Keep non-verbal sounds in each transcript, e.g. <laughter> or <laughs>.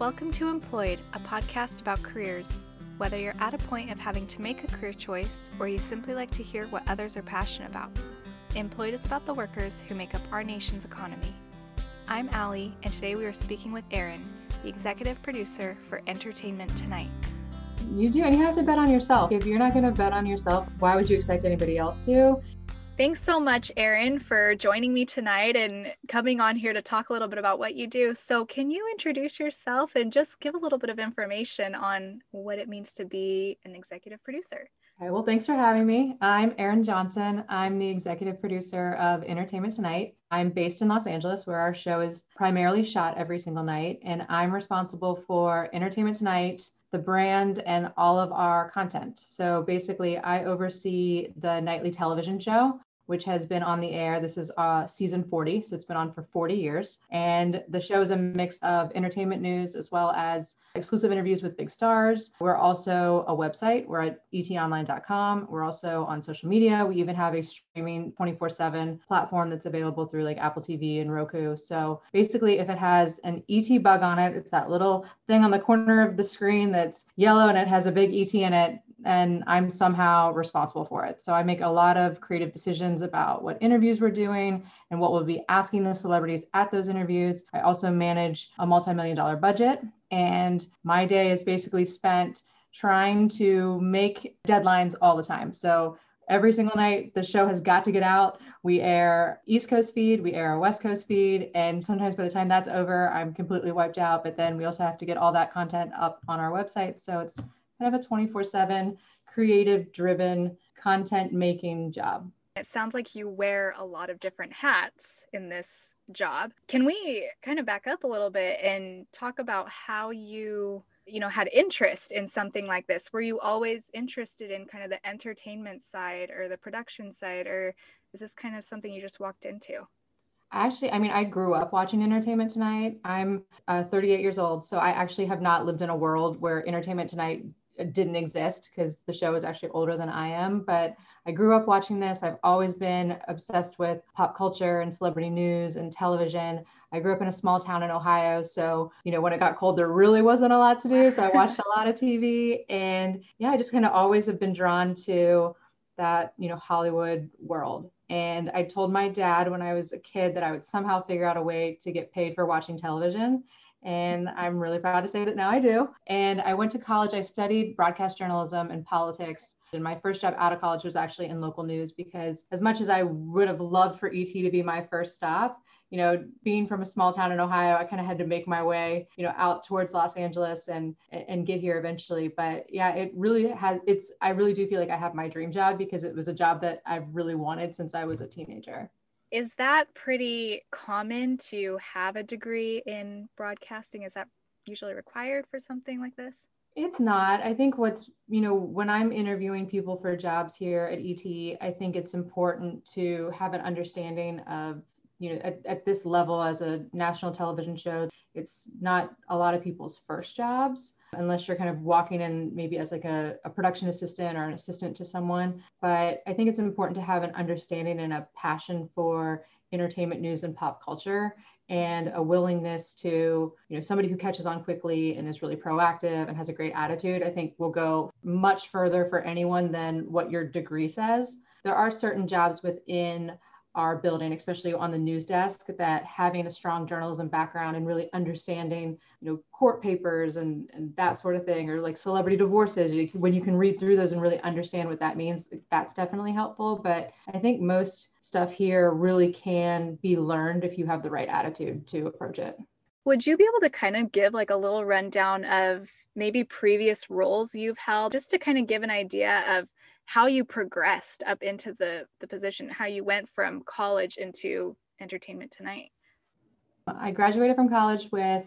Welcome to Employed, a podcast about careers. Whether you're at a point of having to make a career choice or you simply like to hear what others are passionate about, Employed is about the workers who make up our nation's economy. I'm Allie, and today we are speaking with Erin, the executive producer for Entertainment Tonight. You do, and you have to bet on yourself. If you're not going to bet on yourself, why would you expect anybody else to? Thanks so much, Erin, for joining me tonight and coming on here to talk a little bit about what you do. So, can you introduce yourself and just give a little bit of information on what it means to be an executive producer? Okay, well, thanks for having me. I'm Erin Johnson. I'm the executive producer of Entertainment Tonight. I'm based in Los Angeles, where our show is primarily shot every single night, and I'm responsible for Entertainment Tonight, the brand, and all of our content. So basically, I oversee the nightly television show which has been on the air. This is uh, season 40, so it's been on for 40 years. And the show is a mix of entertainment news as well as exclusive interviews with big stars. We're also a website. We're at etonline.com. We're also on social media. We even have a streaming 24 7 platform that's available through like Apple TV and Roku. So basically, if it has an ET bug on it, it's that little thing on the corner of the screen that's yellow and it has a big ET in it and I'm somehow responsible for it. So I make a lot of creative decisions about what interviews we're doing and what we'll be asking the celebrities at those interviews. I also manage a multi-million dollar budget and my day is basically spent trying to make deadlines all the time. So every single night the show has got to get out we air east coast feed we air a west coast feed and sometimes by the time that's over i'm completely wiped out but then we also have to get all that content up on our website so it's kind of a 24 7 creative driven content making job. It sounds like you wear a lot of different hats in this job. Can we kind of back up a little bit and talk about how you, you know, had interest in something like this? Were you always interested in kind of the entertainment side or the production side or is this kind of something you just walked into? Actually, I mean, I grew up watching Entertainment Tonight. I'm uh, 38 years old, so I actually have not lived in a world where Entertainment Tonight didn't exist because the show is actually older than I am. But I grew up watching this. I've always been obsessed with pop culture and celebrity news and television. I grew up in a small town in Ohio. So, you know, when it got cold, there really wasn't a lot to do. So I <laughs> watched a lot of TV. And yeah, I just kind of always have been drawn to that, you know, Hollywood world. And I told my dad when I was a kid that I would somehow figure out a way to get paid for watching television. And I'm really proud to say that now I do. And I went to college, I studied broadcast journalism and politics. And my first job out of college was actually in local news because, as much as I would have loved for ET to be my first stop, you know, being from a small town in Ohio, I kind of had to make my way, you know, out towards Los Angeles and and get here eventually. But yeah, it really has. It's I really do feel like I have my dream job because it was a job that I've really wanted since I was a teenager. Is that pretty common to have a degree in broadcasting? Is that usually required for something like this? It's not. I think what's, you know, when I'm interviewing people for jobs here at ET, I think it's important to have an understanding of, you know, at, at this level as a national television show, it's not a lot of people's first jobs unless you're kind of walking in maybe as like a, a, production assistant or an assistant to someone. But I think it's important to have an understanding and a passion for entertainment news and pop culture and a willingness to, you know, somebody who catches on quickly and is really proactive and has a great attitude, I think will go much further for anyone than what your degree says. There are certain jobs within our building, especially on the news desk, that having a strong journalism background and really understanding, you know, court papers and, and that sort of thing, or like celebrity divorces, when you can read through those and really understand what that means, that's definitely helpful. But I think most stuff here really can be learned if you have the right attitude to approach it. Would you be able to kind of give like a little rundown of maybe previous roles you've held, just to kind of give an idea of how you progressed up into the the position, how you went from college into entertainment tonight. I graduated from college with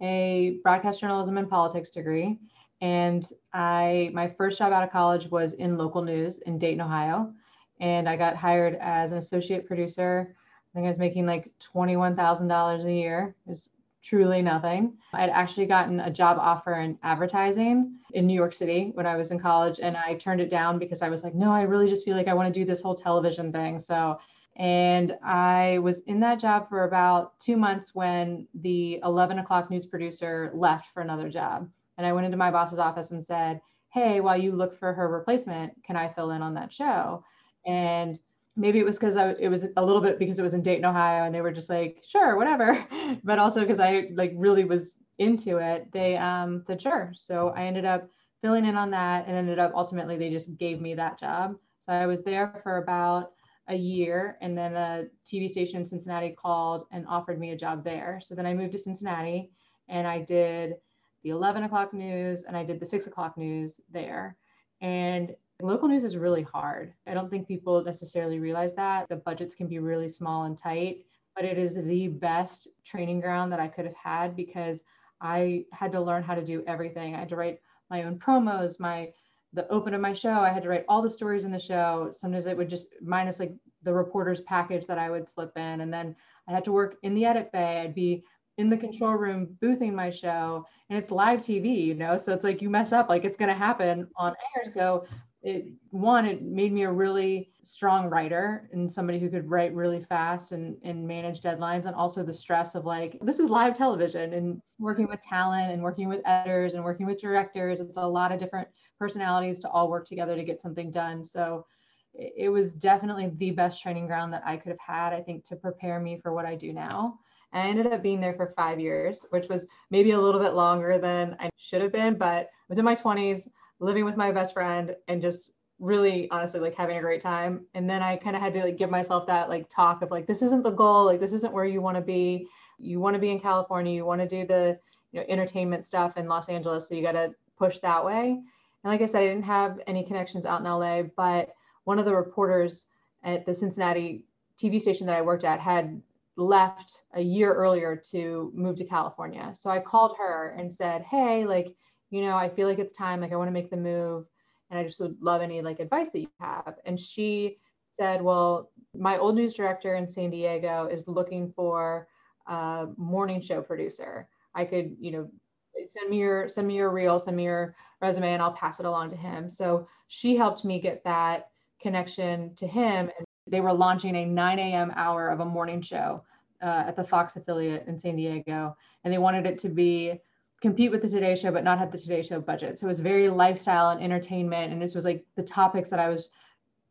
a broadcast journalism and politics degree and I my first job out of college was in local news in Dayton, Ohio, and I got hired as an associate producer. I think I was making like $21,000 a year. It was truly nothing. I'd actually gotten a job offer in advertising in New York City when I was in college, and I turned it down because I was like, no, I really just feel like I want to do this whole television thing. So And I was in that job for about two months when the 11 o'clock news producer left for another job. And I went into my boss's office and said, Hey, while you look for her replacement, can I fill in on that show? And maybe it was because it was a little bit because it was in Dayton, Ohio, and they were just like, sure, whatever. <laughs> But also because I like really was into it, they um, said sure. So I ended up filling in on that, and ended up ultimately they just gave me that job. So I was there for about a year, and then a TV station in Cincinnati called and offered me a job there. So then I moved to Cincinnati, and I did the 11 o'clock news and I did the six o'clock news there. And local news is really hard. I don't think people necessarily realize that. The budgets can be really small and tight, but it is the best training ground that I could have had because I had to learn how to do everything. I had to write my own promos, my the open of my show. I had to write all the stories in the show. Sometimes it would just minus like the reporter's package that I would slip in. And then I had to work in the edit bay. I'd be in the control room boothing my show and it's live TV, you know? So it's like you mess up, like it's going to happen on air. So it one it made me a really strong writer and somebody who could write really fast and, and manage deadlines and also the stress of like this is live television and working with talent and working with editors and working with directors. It's a lot of different personalities to all work together to get something done. So it was definitely the best training ground that i could have had i think to prepare me for what i do now. I ended up being there for five years, which was maybe a little bit longer than I should have been, but I was in my 20s living with my best friend and just really honestly like having a great time. And then i kind of had to like give myself that like talk of like this isn't the goal. Like this isn't where you want to be. You want to be in california. You want to do the you know entertainment stuff in los angeles. So you got to push that way. And like i said i didn't have any connections out in la but one of the reporters at the cincinnati tv station that i worked at had left a year earlier to move to california. So i called her and said hey like you know, I feel like it's time, like I want to make the move and I just would love any like advice that you have. And she said, well, my old news director in San Diego is looking for a morning show producer. I could, you know, send me your send me your reel, send me your resume, and I'll pass it along to him. So she helped me get that connection to him. And they were launching a 9 a.m. hour of a morning show uh, at the Fox affiliate in San Diego, and they wanted it to be compete with the Today Show, but not have the Today Show budget. So it was very lifestyle and entertainment. And this was like the topics that I was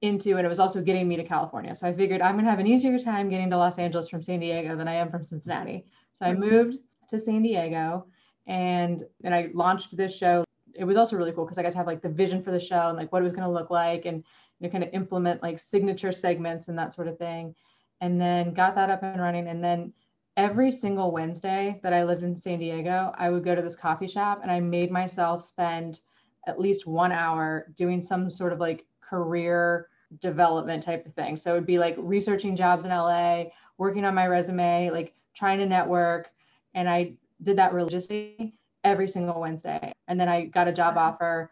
into. And it was also getting me to California. So I figured I'm going to have an easier time getting to Los Angeles from San Diego than I am from Cincinnati. So I mm-hmm. moved to San Diego and, and I launched this show. It was also really cool because I got to have like the vision for the show and like what it was going to look like and you know, kind of implement like signature segments and that sort of thing. And then got that up and running. And then every single Wednesday that I lived in San Diego, I would go to this coffee shop and I made myself spend at least one hour doing some sort of like career development type of thing. So it would be like researching jobs in LA, working on my resume, like trying to network. And I did that religiously every single Wednesday. And then I got a job offer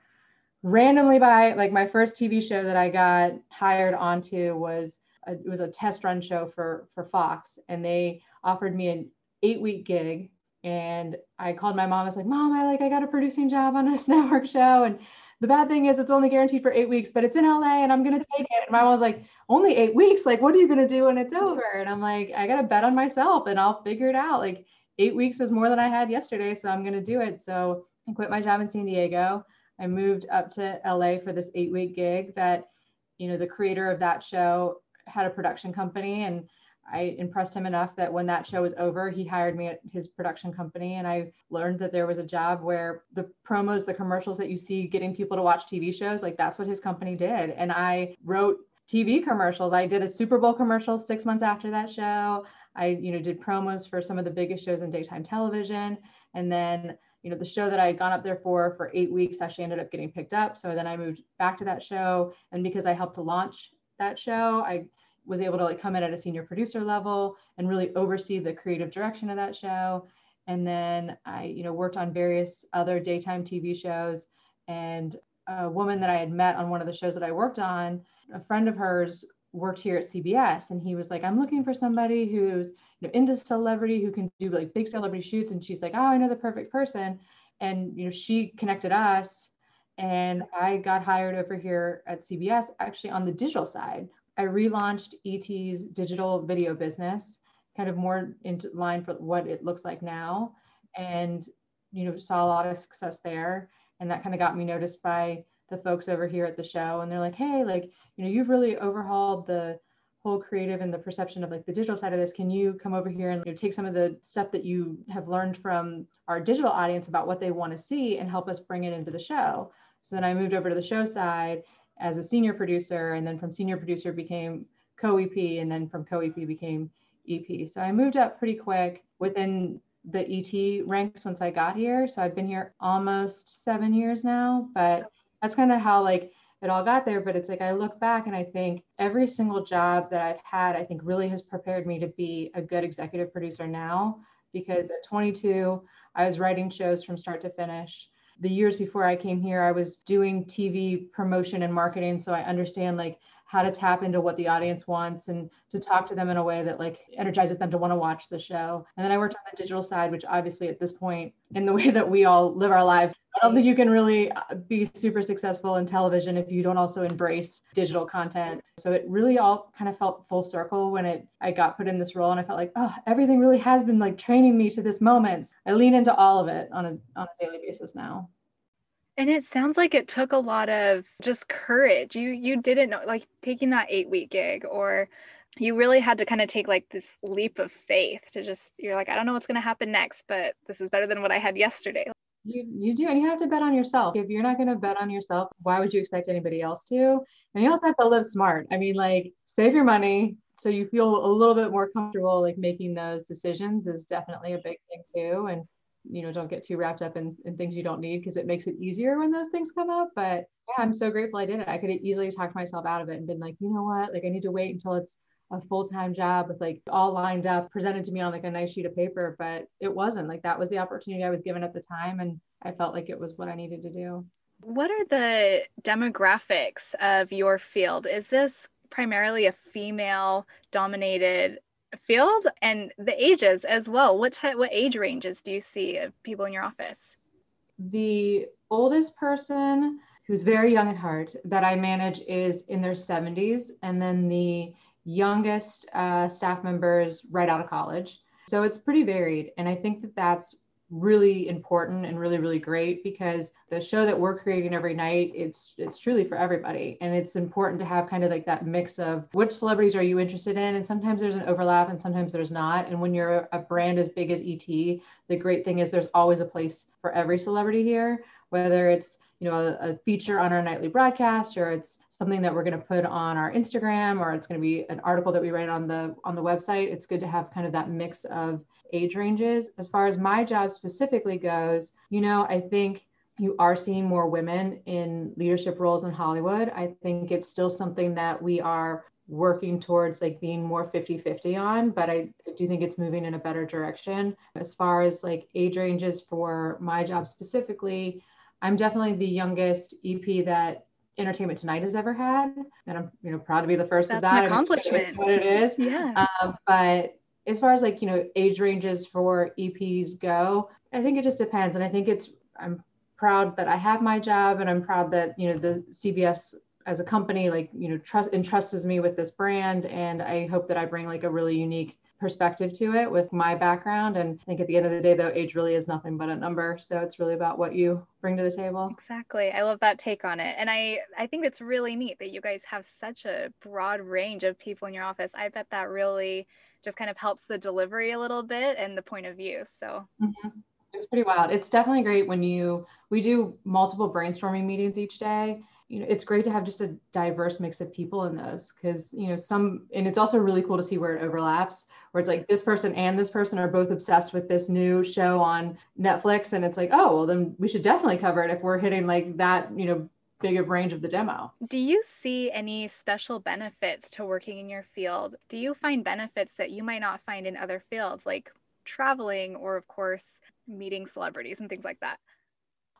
randomly by like my first TV show that I got hired onto was a, it was a test run show for for Fox and they offered me an eight week gig. And I called my mom. I was like, Mom, I like I got a producing job on this <laughs> network show. And the bad thing is it's only guaranteed for eight weeks, but it's in LA and I'm gonna take it. And my mom was like, only eight weeks? Like, what are you gonna do when it's over? And I'm like, I gotta bet on myself and I'll figure it out. Like eight weeks is more than I had yesterday. So I'm gonna do it. So I quit my job in San Diego. I moved up to LA for this eight week gig that, you know, the creator of that show had a production company and I impressed him enough that when that show was over, he hired me at his production company. And I learned that there was a job where the promos, the commercials that you see getting people to watch TV shows, like that's what his company did. And I wrote TV commercials. I did a Super Bowl commercial six months after that show. I, you know, did promos for some of the biggest shows in daytime television. And then, you know, the show that I had gone up there for for eight weeks actually ended up getting picked up. So then I moved back to that show. And because I helped to launch that show, I was able to like come in at a senior producer level and really oversee the creative direction of that show. And then I, you know, worked on various other daytime TV shows. And a woman that I had met on one of the shows that I worked on, a friend of hers worked here at CBS and he was like, I'm looking for somebody who's you know, into celebrity who can do like big celebrity shoots. And she's like, Oh, I know the perfect person. And you know, she connected us and I got hired over here at CBS actually on the digital side I relaunched ET's digital video business, kind of more into line for what it looks like now. And, you know, saw a lot of success there. And that kind of got me noticed by the folks over here at the show. And they're like, hey, like, you know, you've really overhauled the whole creative and the perception of like the digital side of this can you come over here and you know, take some of the stuff that you have learned from our digital audience about what they want to see and help us bring it into the show so then i moved over to the show side as a senior producer and then from senior producer became co-ep and then from co-ep became ep so i moved up pretty quick within the et ranks once i got here. So i've been here almost seven years now but that's kind of how like it all got there. But it's like i look back and i think every single job that i've had i think really has prepared me to be a good executive producer now. Because at 22 i was writing shows from start to finish the years before I came here, I was doing TV promotion and marketing. So I understand like how to tap into what the audience wants and to talk to them in a way that like energizes them to want to watch the show. And then I worked on the digital side, which obviously at this point, in the <laughs> way that we all live our lives, I don't think you can really uh, be super successful in television if you don't also embrace digital content. So it really all kind of felt full circle when it I got put in this role and I felt like, oh, everything really has been like training me to this moment. I lean into all of it on a on a daily basis now. And it sounds like it took a lot of just courage. You you didn't know like taking that 8 week gig or you really had to kind of take like this leap of faith to just you're like I don't know what's going to happen next, but this is better than what I had yesterday. You you do and you have to bet on yourself. If you're not going to bet on yourself, why would you expect anybody else to? And you also have to live smart. I mean like save your money so you feel a little bit more comfortable like making those decisions is definitely a big thing too and you know don't get too wrapped up in, in things you don't need because it makes it easier when those things come up but yeah i'm mm-hmm. so grateful i did it. I could have easily talked myself out of it and been like you know what? Like i need to wait until it's a full-time job with like all lined up presented to me on like a nice sheet of paper but it wasn't. Like that was the opportunity i was given at the time and i felt like it was what i needed to do. What are the demographics of your field? Is this primarily a female dominated field and the ages as well. What type, what age ranges do you see of people in your office? The oldest person who's very young at heart that I manage is in their 70s, and then the youngest uh, staff members right out of college. So it's pretty varied, and I think that that's really important and really really great because the show that we're creating every night it's it's truly for everybody. And it's important to have kind of like that mix of which celebrities are you interested in? And sometimes there's an overlap and sometimes there's not. And when you're a brand as big as ET the great thing is there's always a place for every celebrity here whether it's you know a, a feature on our nightly broadcast or it's something that we're going to put on our Instagram or it's going to be an article that we write on the on the website. It's good to have kind of that mix of age ranges. As far as my job specifically goes, you know, I think you are seeing more women in leadership roles in Hollywood. I think it's still something that we are working towards like being more 50-50 on but I, do think it's moving in a better direction as far as like age ranges for my job specifically i'm definitely the youngest ep that entertainment tonight has ever had and i'm you know proud to be the first That's of that an accomplishment what it is yeah um, but as far as like you know age ranges for eps go i think it just depends. And i think it's i'm proud that i have my job and i'm proud that you know the cbs as a company like you know trust entrusts me with this brand and i hope that i bring like a really unique perspective to it with my background. And i think at the end of the day though age really is nothing but a number. So it's really about what you bring to the table. Exactly. I love that take on it. And i i think it's really neat that you guys have such a broad range of people in your office. I bet that really just kind of helps the delivery a little bit and the point of view. So mm-hmm. it's pretty wild. It's definitely great when you we do multiple brainstorming meetings each day. You know, it's great to have just a diverse mix of people in those because you know some and it's also really cool to see where it overlaps where it's like this person and this person are both obsessed with this new show on Netflix and it's like oh well then we should definitely cover it if we're hitting like that you know big of range of the demo. Do you see any special benefits to working in your field? Do you find benefits that you might not find in other fields, like traveling or, of course, meeting celebrities and things like that?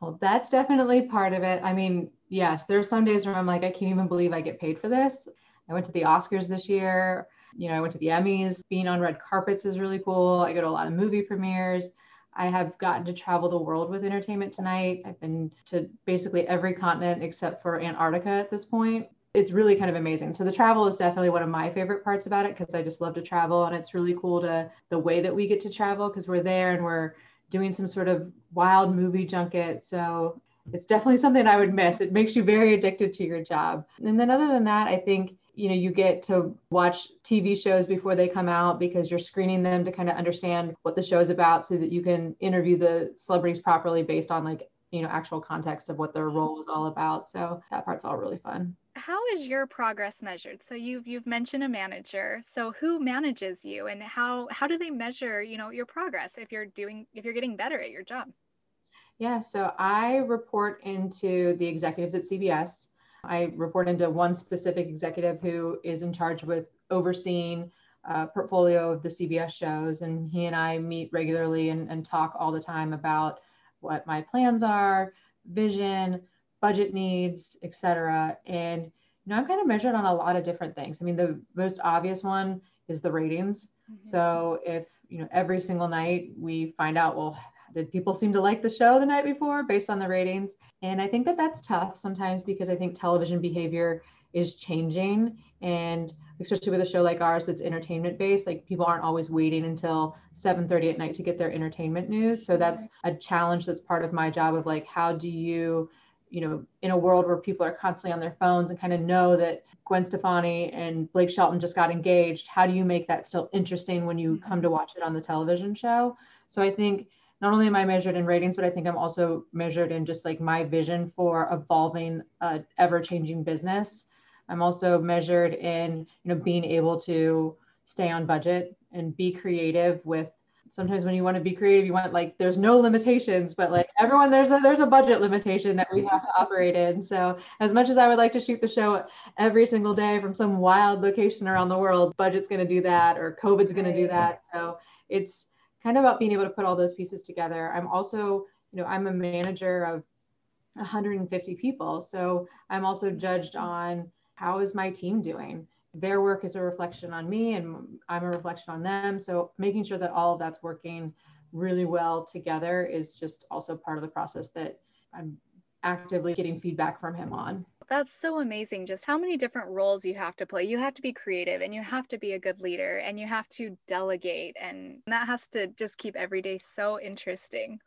Well, that's definitely part of it. I mean, yes, there are some days where I'm like, I can't even believe I get paid for this. I went to the Oscars this year. You know, I went to the Emmys. Being on red carpets is really cool. I go to a lot of movie premieres. I have gotten to travel the world with Entertainment Tonight. I've been to basically every continent except for Antarctica at this point. it's really kind of amazing. So the travel is definitely one of my favorite parts about it because I just love to travel and it's really cool to the way that we get to travel because we're there and we're doing some sort of wild movie junket. So it's definitely something I would miss. It makes you very addicted to your job. And then other than that, I think you know you get to watch TV shows before they come out because you're screening them to kind of understand what the show is about so that you can interview the celebrities properly based on like you know actual context of what their role is all about. So that part's all really fun. How is your progress measured? So you've you've mentioned a manager. So who manages you and how how do they measure, you know, your progress if you're doing if you're getting better at your job? Yeah, so I report into the executives at CBS. I report into one specific executive who is in charge with overseeing a portfolio of the CBS shows. And he and I meet regularly and, and talk all the time about what my plans are, vision, budget needs, et cetera. And you know, I'm kind of measured on a lot of different things. I mean, the most obvious one is the ratings. Mm-hmm. So if you know every single night we find out, well, did people seem to like the show the night before based on the ratings? And I think that that's tough sometimes because I think television behavior is changing. And especially with a show like ours that's entertainment based like people aren't always waiting until 7:30 at night to get their entertainment news. So that's a challenge that's part of my job of like how do you you know in a world where people are constantly on their phones and kind of know that Gwen Stefani and Blake Shelton just got engaged how do you make that still interesting when you mm-hmm. come to watch it on the television show? So I think not only am I measured in ratings, but I think I'm also measured in just like my vision for evolving a ever changing business. I'm also measured in, you know, being able to stay on budget and be creative with sometimes when you want to be creative you want like there's no limitations but like everyone there's a there's a budget limitation that we have to operate in. So as much as i would like to shoot the show every single day from some wild location around the world budget's going to do that or covid's going to do that. So it's kind of about being able to put all those pieces together. I'm also, you know, I'm a manager of 150 people. So I'm also judged on how is my team doing? Their work is a reflection on me and I'm a reflection on them. So making sure that all of that's working really well together is just also part of the process that I'm actively getting feedback from him on that's so amazing just how many different roles you have to play. You have to be creative and you have to be a good leader and you have to delegate and that has to just keep every day so interesting.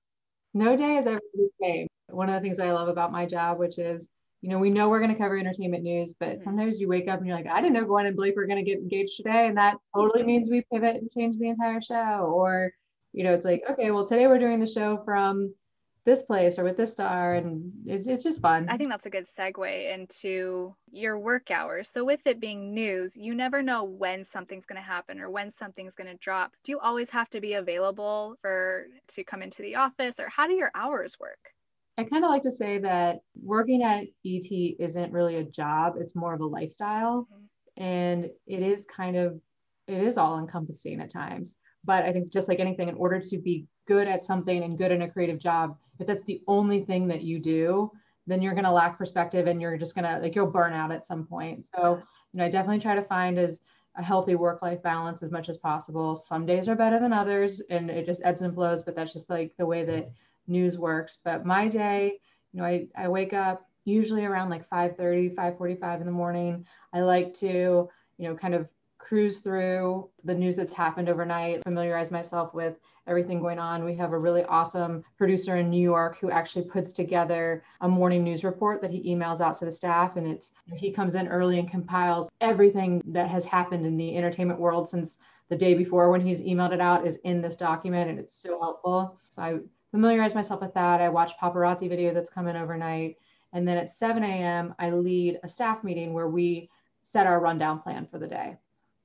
No day is ever the same. One of the things i love about my job which is you know we know we're going to cover entertainment news but mm-hmm. sometimes you wake up and you're like i didn't know gwen and blake were going to get engaged today and that totally means we pivot and change the entire show or you know it's like okay well today we're doing the show from this place or with this star and it's, it's just fun. I think that's a good segue into your work hours. So with it being news you never know when something's going to happen or when something's going to drop. Do you always have to be available for to come into the office or how do your hours work? I kind of like to say that working at et isn't really a job it's more of a lifestyle. Mm-hmm. and it is kind of it is all encompassing at times but i think just like anything in order to be good at something and good in a creative job if that's the only thing that you do then you're going to lack perspective and you're just going to like you'll burn out at some point. So you know i definitely try to find as a healthy work life balance as much as possible. Some days are better than others and it just ebbs and flows but that's just like the way that news works. But my day you know i, I wake up usually around like 5 30 5 45 in the morning. I like to you know kind of cruise through the news that's happened overnight, familiarize myself with everything going on. We have a really awesome producer in New York who actually puts together a morning news report that he emails out to the staff. And it's he comes in early and compiles everything that has happened in the entertainment world since the day before when he's emailed it out is in this document and it's so helpful. So I familiarize myself with that. I watch paparazzi video that's coming overnight. And then at 7 a.m., I lead a staff meeting where we set our rundown plan for the day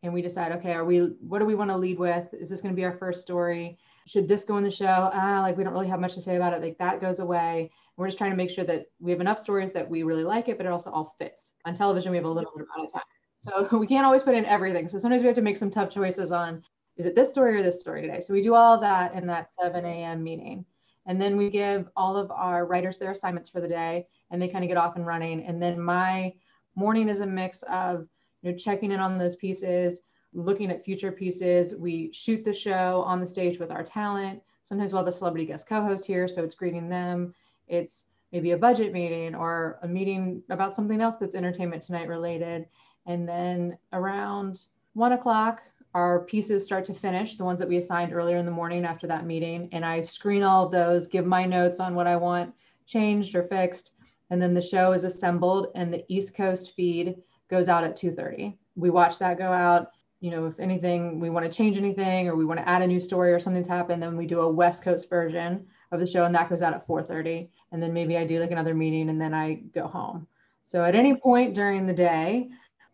and we decide, okay, are we, what do we want to lead with? Is this going to be our first story? Should this go in the show? Ah, like we don't really have much to say about it. Like that goes away. And we're just trying to make sure that we have enough stories that we really like it, but it also all fits. On television, we have a limited amount of time. So <laughs> we can't always put in everything. So sometimes we have to make some tough choices on is it this story or this story today? So we do all that in that 7 a.m. meeting. And then we give all of our writers their assignments for the day and they kind of get off and running. And then my morning is a mix of know, checking in on those pieces, looking at future pieces. We shoot the show on the stage with our talent. Sometimes we'll have a celebrity guest co-host here, so it's greeting them. It's maybe a budget meeting or a meeting about something else that's entertainment tonight related. And then around one o'clock, our pieces start to finish, the ones that we assigned earlier in the morning after that meeting. And I screen all of those, give my notes on what I want changed or fixed. And then the show is assembled and the East Coast feed goes out at 2.30. We watch that go out. You know, if anything, we want to change anything or we want to add a new story or something's happened, then we do a West Coast version of the show and that goes out at 4.30. And then maybe I do like another meeting and then I go home. So at any point during the day,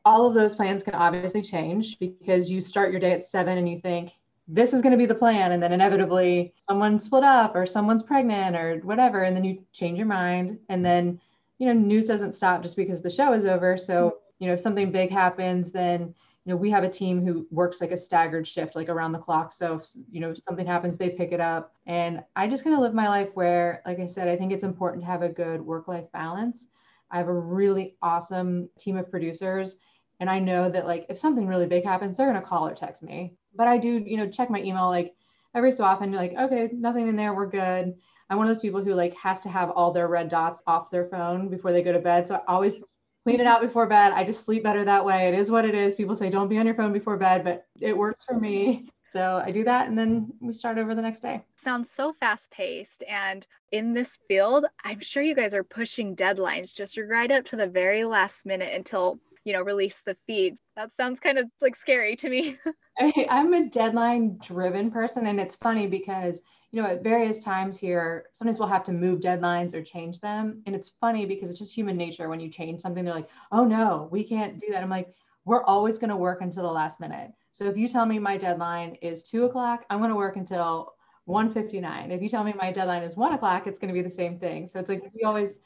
all of those plans can obviously change because you start your day at seven and you think this is going to be the plan and then inevitably someone split up or someone's pregnant or whatever and then you change your mind and then you know news doesn't stop just because the show is over so mm-hmm. You know if something big happens then you know we have a team who works like a staggered shift like around the clock so if you know something happens they pick it up and i just kind of live my life where like i said i think it's important to have a good work life balance i have a really awesome team of producers and I know that like if something really big happens, they're gonna call or text me. But I do, you know, check my email like every so often, like, okay, nothing in there, we're good. I'm one of those people who like has to have all their red dots off their phone before they go to bed. So I always clean it out before bed. I just sleep better that way. It is what it is. People say don't be on your phone before bed, but it works for me. So I do that and then we start over the next day. Sounds so fast paced. And in this field, I'm sure you guys are pushing deadlines just right up to the very last minute until you know release the feeds that sounds kind of like scary to me <laughs> i'm a deadline driven person and it's funny because you know at various times here sometimes we'll have to move deadlines or change them. And it's funny because it's just human nature when you change something they're like oh no we can't do that. I'm like we're always going to work until the last minute. So if you tell me my deadline is two o'clock i'm going to work until 159 if you tell me my deadline is one o'clock it's going to be the same thing. So it's like we always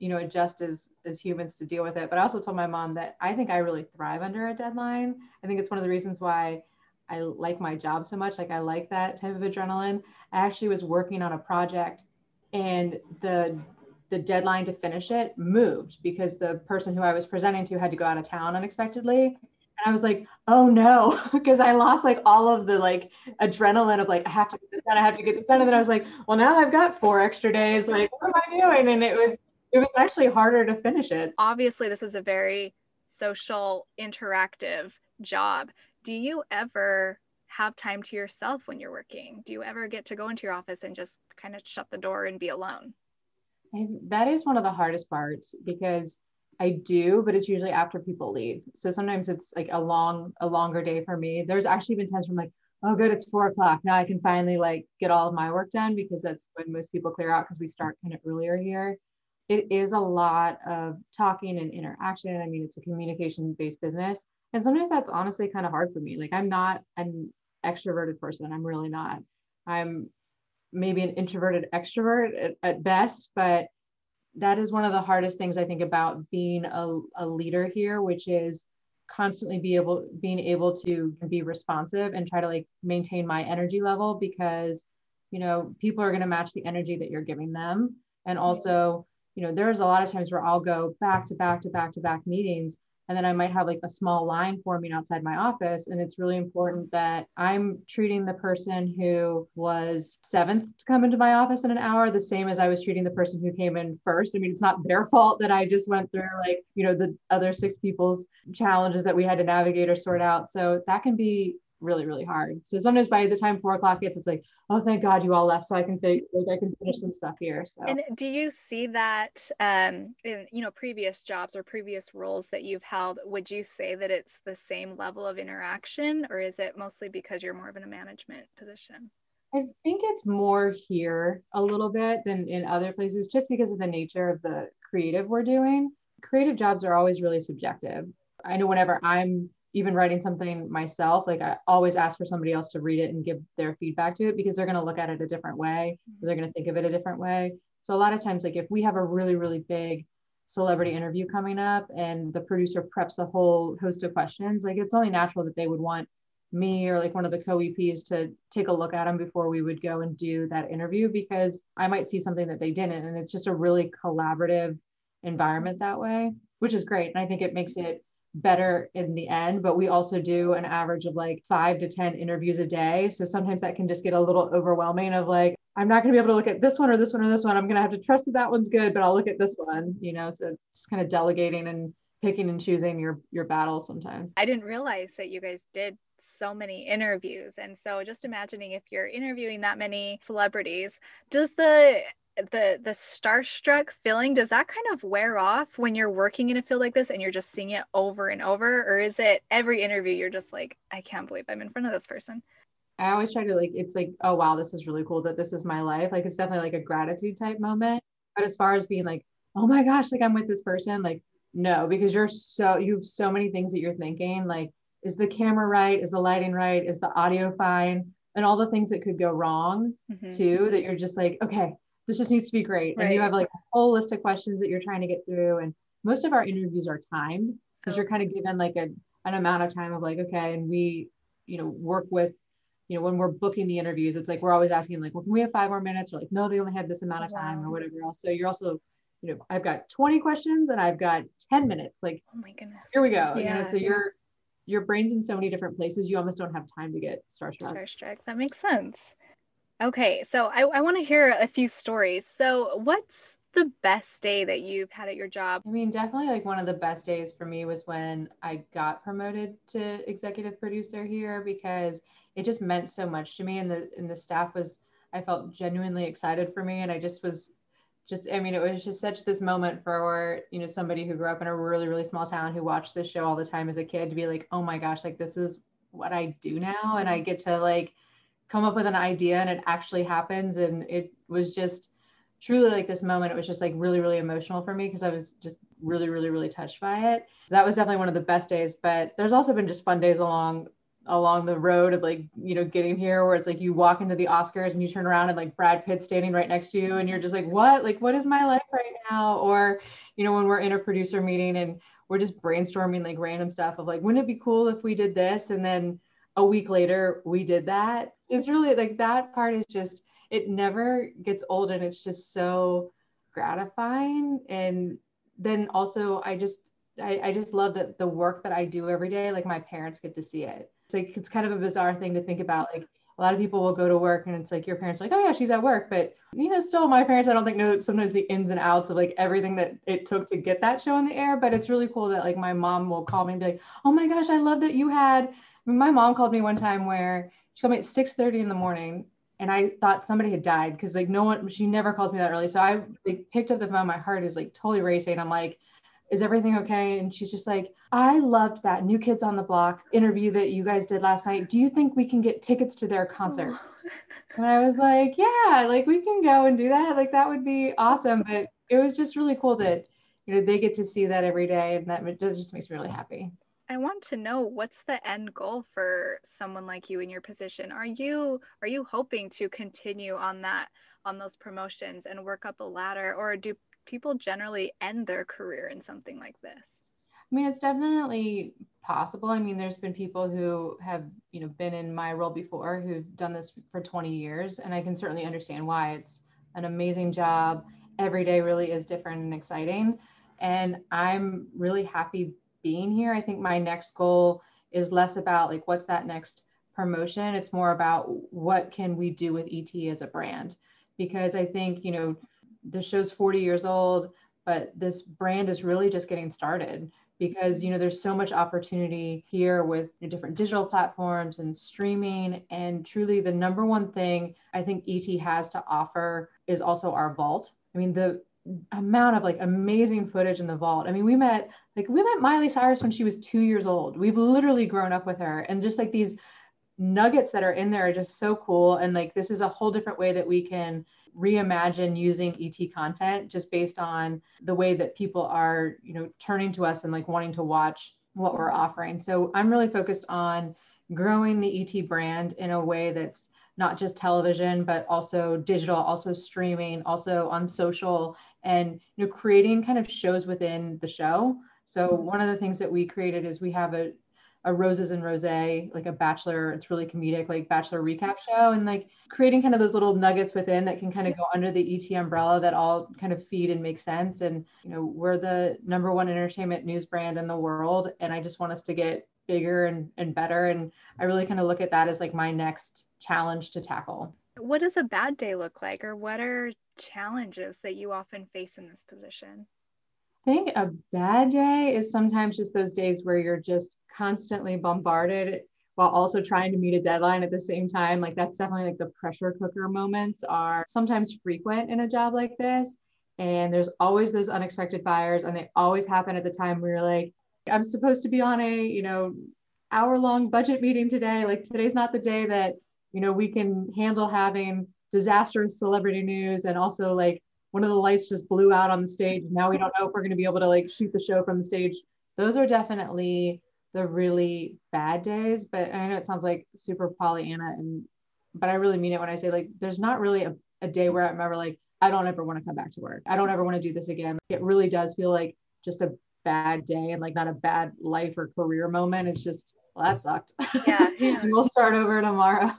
you know adjust as as humans to deal with it. But i also told my mom that i think i really thrive under a deadline. I think it's one of the reasons why i like my job so much like i like that type of adrenaline i actually was working on a project and the the deadline to finish it moved because the person who i was presenting to had to go out of town unexpectedly and i was like oh no <laughs> because i lost like all of the like adrenaline of like i have to get this done i have to get this done and then i was like well now i've got four extra days like what am i doing and it was it was actually harder to finish it. Obviously, this is a very social, interactive job. Do you ever have time to yourself when you're working? Do you ever get to go into your office and just kind of shut the door and be alone? And that is one of the hardest parts because I do, but it's usually after people leave. So sometimes it's like a long, a longer day for me. There's actually been times where I'm like, oh good, it's four o'clock. Now I can finally like get all of my work done because that's when most people clear out because we start kind of earlier here it is a lot of talking and interaction. I mean, it's a communication based business. And sometimes that's honestly kind of hard for me. Like, I'm not an extroverted person. I'm really not. I'm maybe an introverted extrovert at, at best, but that is one of the hardest things I think about being a, a leader here, which is constantly be able being able to be responsive and try to like maintain my energy level because you know people are going to match the energy that you're giving them and also you know, there's a lot of times where I'll go back to back to back to back meetings and then I might have like a small line forming outside my office. And it's really important that I'm treating the person who was seventh to come into my office in an hour the same as I was treating the person who came in first. I mean, it's not their fault that I just went through like, you know, the other six people's challenges that we had to navigate or sort out. So that can be really really hard so sometimes by the time four o'clock hits it's like oh thank god you all left so i can like i can finish some stuff here so and do you see that um in you know previous jobs or previous roles that you've held would you say that it's the same level of interaction or is it mostly because you're more of in a management position I think it's more here a little bit than in other places just because of the nature of the creative we're doing. Creative jobs are always really subjective. I know whenever I'm even writing something myself, like I always ask for somebody else to read it and give their feedback to it because they're going to look at it a different way. Mm-hmm. They're going to think of it a different way. So a lot of times, like if we have a really, really big celebrity interview coming up and the producer preps a whole host of questions, like it's only natural that they would want me or like one of the co-EPs to take a look at them before we would go and do that interview because I might see something that they didn't. And it's just a really collaborative environment that way, which is great. And I think it makes it better in the end but we also do an average of like five to ten interviews a day so sometimes that can just get a little overwhelming of like I'm not going to be able to look at this one or this one or this one. I'm going to have to trust that that one's good, but I'll look at this one, you know, so just kind of delegating and picking and choosing your your battles sometimes. I didn't realize that you guys did so many interviews and so just imagining if you're interviewing that many celebrities does the the the starstruck feeling does that kind of wear off when you're working in a field like this and you're just seeing it over and over? Or is it every interview you're just like i can't believe i'm in front of this person i always try to like it's like oh wow this is really cool that this is my life. Like it's definitely like a gratitude type moment. But as far as being like oh my gosh like i'm with this person like no because you're so you have so many things that you're thinking like is the camera right? Is the lighting right? Is the audio fine? And all the things that could go wrong mm-hmm. too that you're just like okay this just needs to be great. Right. And you have like a whole list of questions that you're trying to get through. And most of our interviews are timed because oh. you're kind of given like a, an amount of time of like, okay, and we, you know, work with, you know, when we're booking the interviews, it's like we're always asking, like, well, can we have five more minutes? Or like, no, they only had this amount of time wow. or whatever else. So you're also, you know, I've got 20 questions and I've got 10 minutes. Like, oh my goodness. Here we go. Yeah. You know, so you're your brain's in so many different places, you almost don't have time to get starstruck. Starstruck. That makes sense. Okay, so I, I want to hear a few stories. So, what's the best day that you've had at your job? I mean, definitely like one of the best days for me was when I got promoted to executive producer here because it just meant so much to me and the and the staff was I felt genuinely excited for me and I just was just I mean it was just such this moment for you know somebody who grew up in a really really small town who watched this show all the time as a kid to be like, "Oh my gosh, like this is what I do now and I mm-hmm. get to like come up with an idea and it actually happens. And it was just truly like this moment it was just like really really emotional for me because i was just really really really touched by it. So that was definitely one of the best days but there's also been just fun days along along the road of like you know getting here where it's like you walk into the oscars and you turn around and like brad pitt standing right next to you and you're just like what? Like what is my life right now? Or you know when we're in a producer meeting and we're just brainstorming like random stuff of like wouldn't it be cool if we did this? And then a week later we did that. It's really like that part is just it never gets old and it's just so gratifying. And then also i just I, I just love that the work that i do every day like my parents get to see it. It's like it's kind of a bizarre thing to think about like a lot of people will go to work and it's like your parents like oh yeah she's at work. But you know still my parents i don't think know sometimes the ins and outs of like everything that it took to get that show in the air. But it's really cool that like my mom will call me and be like oh my gosh i love that you had my mom called me one time where she called me at 6 30 in the morning and I thought somebody had died because like no one she never calls me that early. So I like picked up the phone, my heart is like totally racing. I'm like, is everything okay? And she's just like, I loved that New Kids on the Block interview that you guys did last night. Do you think we can get tickets to their concert? Oh. <laughs> and I was like, yeah, like we can go and do that. Like that would be awesome. But it was just really cool that, you know, they get to see that every day. And that, that just makes me really happy. I want to know what's the end goal for someone like you in your position? Are you are you hoping to continue on that on those promotions and work up a ladder or do people generally end their career in something like this? I mean, it's definitely possible. I mean, there's been people who have, you know, been in my role before who've done this for 20 years and I can certainly understand why. It's an amazing job. Every day really is different and exciting. And I'm really happy being here. I think my next goal is less about like what's that next promotion. It's more about what can we do with ET as a brand. Because I think, you know, the show's 40 years old, but this brand is really just getting started because you know there's so much opportunity here with different digital platforms and streaming and truly the number one thing i think et has to offer is also our vault i mean the amount of like amazing footage in the vault. I mean, we met like we met Miley Cyrus when she was two years old. We've literally grown up with her, and just like these nuggets that are in there are just so cool. And like this is a whole different way that we can reimagine using ET content just based on the way that people are, you know, turning to us and like wanting to watch what we're offering. So I'm really focused on growing the ET brand in a way that's not just television, but also digital, also streaming, also on social, and you know, creating kind of shows within the show. So one of the things that we created is we have a a Roses and Rosé like a bachelor it's really comedic like bachelor recap show and like creating kind of those little nuggets within that can kind of go under the et umbrella that all kind of feed and make sense and you know we're the number one entertainment news brand in the world and i just want us to get bigger and, and better and i really kind of look at that as like my next challenge to tackle. What does a bad day look like, or what are challenges that you often face in this position? I think a bad day is sometimes just those days where you're just constantly bombarded while also trying to meet a deadline at the same time. Like that's definitely like the pressure cooker moments are sometimes frequent in a job like this. And there's always those unexpected fires, and they always happen at the time where you're like, I'm supposed to be on a, you know, hour long budget meeting today. Like today's not the day that, you know, we can handle having disastrous celebrity news and also like one of the lights just blew out on the stage. Now we don't know if we're going to be able to like shoot the show from the stage. Those are definitely the really bad days. But I know it sounds like super Pollyanna, and but I really mean it when I say like there's not really a, a day where I'm ever like I don't ever want to come back to work. I don't ever want to do this again. It really does feel like just a bad day and like not a bad life or career moment. It's just well, that sucked. Yeah. <laughs> yeah. we'll start over tomorrow.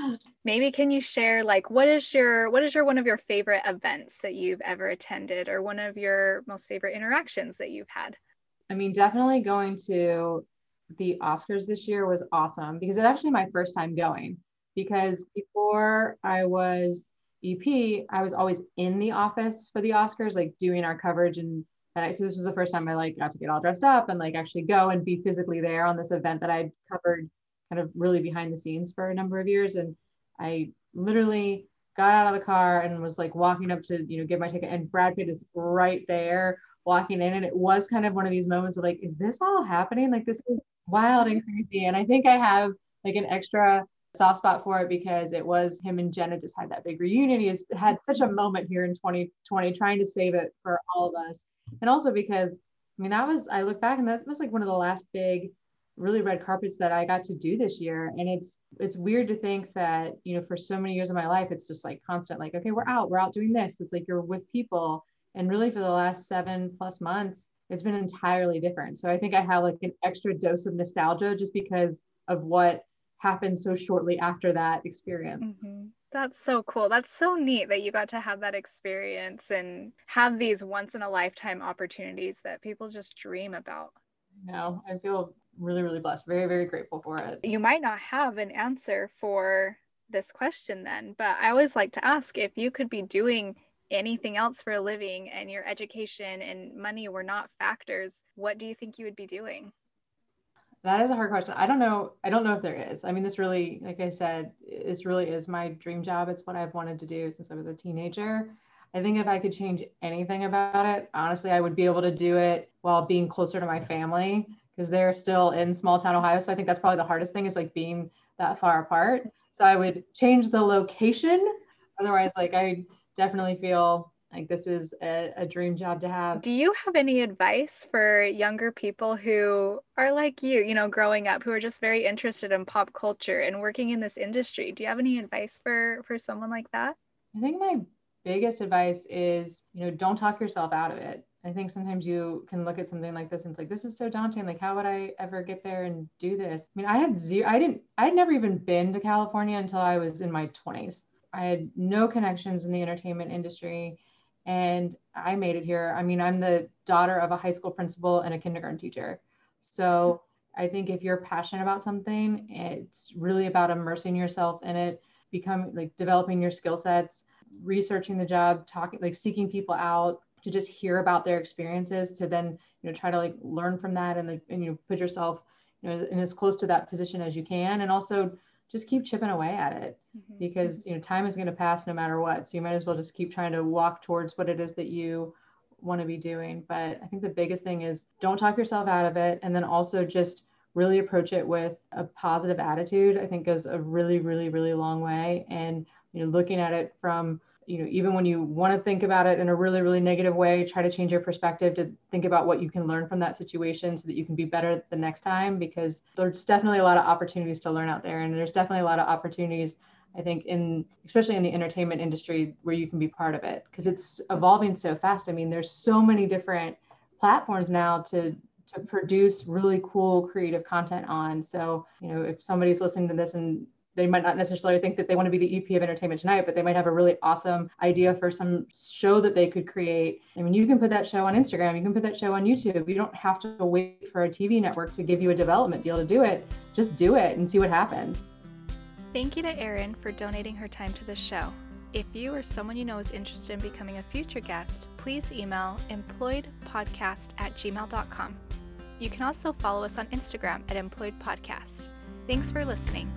<laughs> Maybe can you share like what is your what is your one of your favorite events that you've ever attended or one of your most favorite interactions that you've had? I mean, definitely going to the Oscars this year was awesome because it's actually my first time going. Because before I was EP, I was always in the office for the Oscars, like doing our coverage and and I, so this was the first time I like got to get all dressed up and like actually go and be physically there on this event that I'd covered kind of really behind the scenes for a number of years. And I literally got out of the car and was like walking up to, you know, get my ticket and Brad Pitt is right there walking in. And it was kind of one of these moments of like, is this all happening? Like this is wild and crazy. And I think I have like an extra soft spot for it because it was him and Jenna just had that big reunion. He has had such a moment here in 2020 trying to save it for all of us and also because I mean that was I look back and that was like one of the last big really red carpets that I got to do this year. And it's it's weird to think that you know for so many years of my life it's just like constant like okay we're out we're out doing this. It's like you're with people. And really for the last 7 plus months it's been entirely different. So I think I have like an extra dose of nostalgia just because of what happened so shortly after that experience mm-hmm. That's so cool. That's so neat that you got to have that experience and have these once in a lifetime opportunities that people just dream about. No, I feel really, really blessed. Very, very grateful for it. You might not have an answer for this question then, but I always like to ask if you could be doing anything else for a living and your education and money were not factors, what do you think you would be doing? That is a hard question. I don't know. I don't know if there is. I mean, this really, like I said, this really is my dream job. It's what I've wanted to do since I was a teenager. I think if I could change anything about it, honestly, I would be able to do it while being closer to my family because they're still in small town Ohio. So I think that's probably the hardest thing is like being that far apart. So I would change the location. Otherwise, like I definitely feel like this is a, a, dream job to have. Do you have any advice for younger people who are like you, you know, growing up, who are just very interested in pop culture and working in this industry? Do you have any advice for for someone like that? I think my biggest advice is, you know, don't talk yourself out of it. I think sometimes you can look at something like this and it's like, this is so daunting. Like, how would I ever get there and do this? I mean, I had zero, I didn't, I had never even been to California until I was in my 20s. I had no connections in the entertainment industry and I made it here. I mean, I'm the daughter of a high school principal and a kindergarten teacher. So I think if you're passionate about something, it's really about immersing yourself in it, becoming like developing your skill sets, researching the job, talking like seeking people out to just hear about their experiences to then you know try to like learn from that and, like, and you know put yourself you know in as close to that position as you can and also just keep chipping away at it mm-hmm. because you know time is going to pass no matter what. So you might as well just keep trying to walk towards what it is that you want to be doing. But i think the biggest thing is don't talk yourself out of it. And then also just really approach it with a positive attitude i think goes a really really really long way. And you know looking at it from you know even when you want to think about it in a really really negative way try to change your perspective to think about what you can learn from that situation so that you can be better the next time because there's definitely a lot of opportunities to learn out there and there's definitely a lot of opportunities i think in especially in the entertainment industry where you can be part of it because it's evolving so fast. I mean there's so many different platforms now to to produce really cool creative content on. So you know if somebody's listening to this and they might not necessarily think that they want to be the EP of Entertainment Tonight, but they might have a really awesome idea for some show that they could create. I mean, you can put that show on Instagram, you can put that show on YouTube. You don't have to wait for a TV network to give you a development deal to do it. Just do it and see what happens. Thank you to Erin for donating her time to the show. If you or someone you know is interested in becoming a future guest, please email employedpodcast at gmail.com. You can also follow us on Instagram at employedpodcast. Thanks for listening.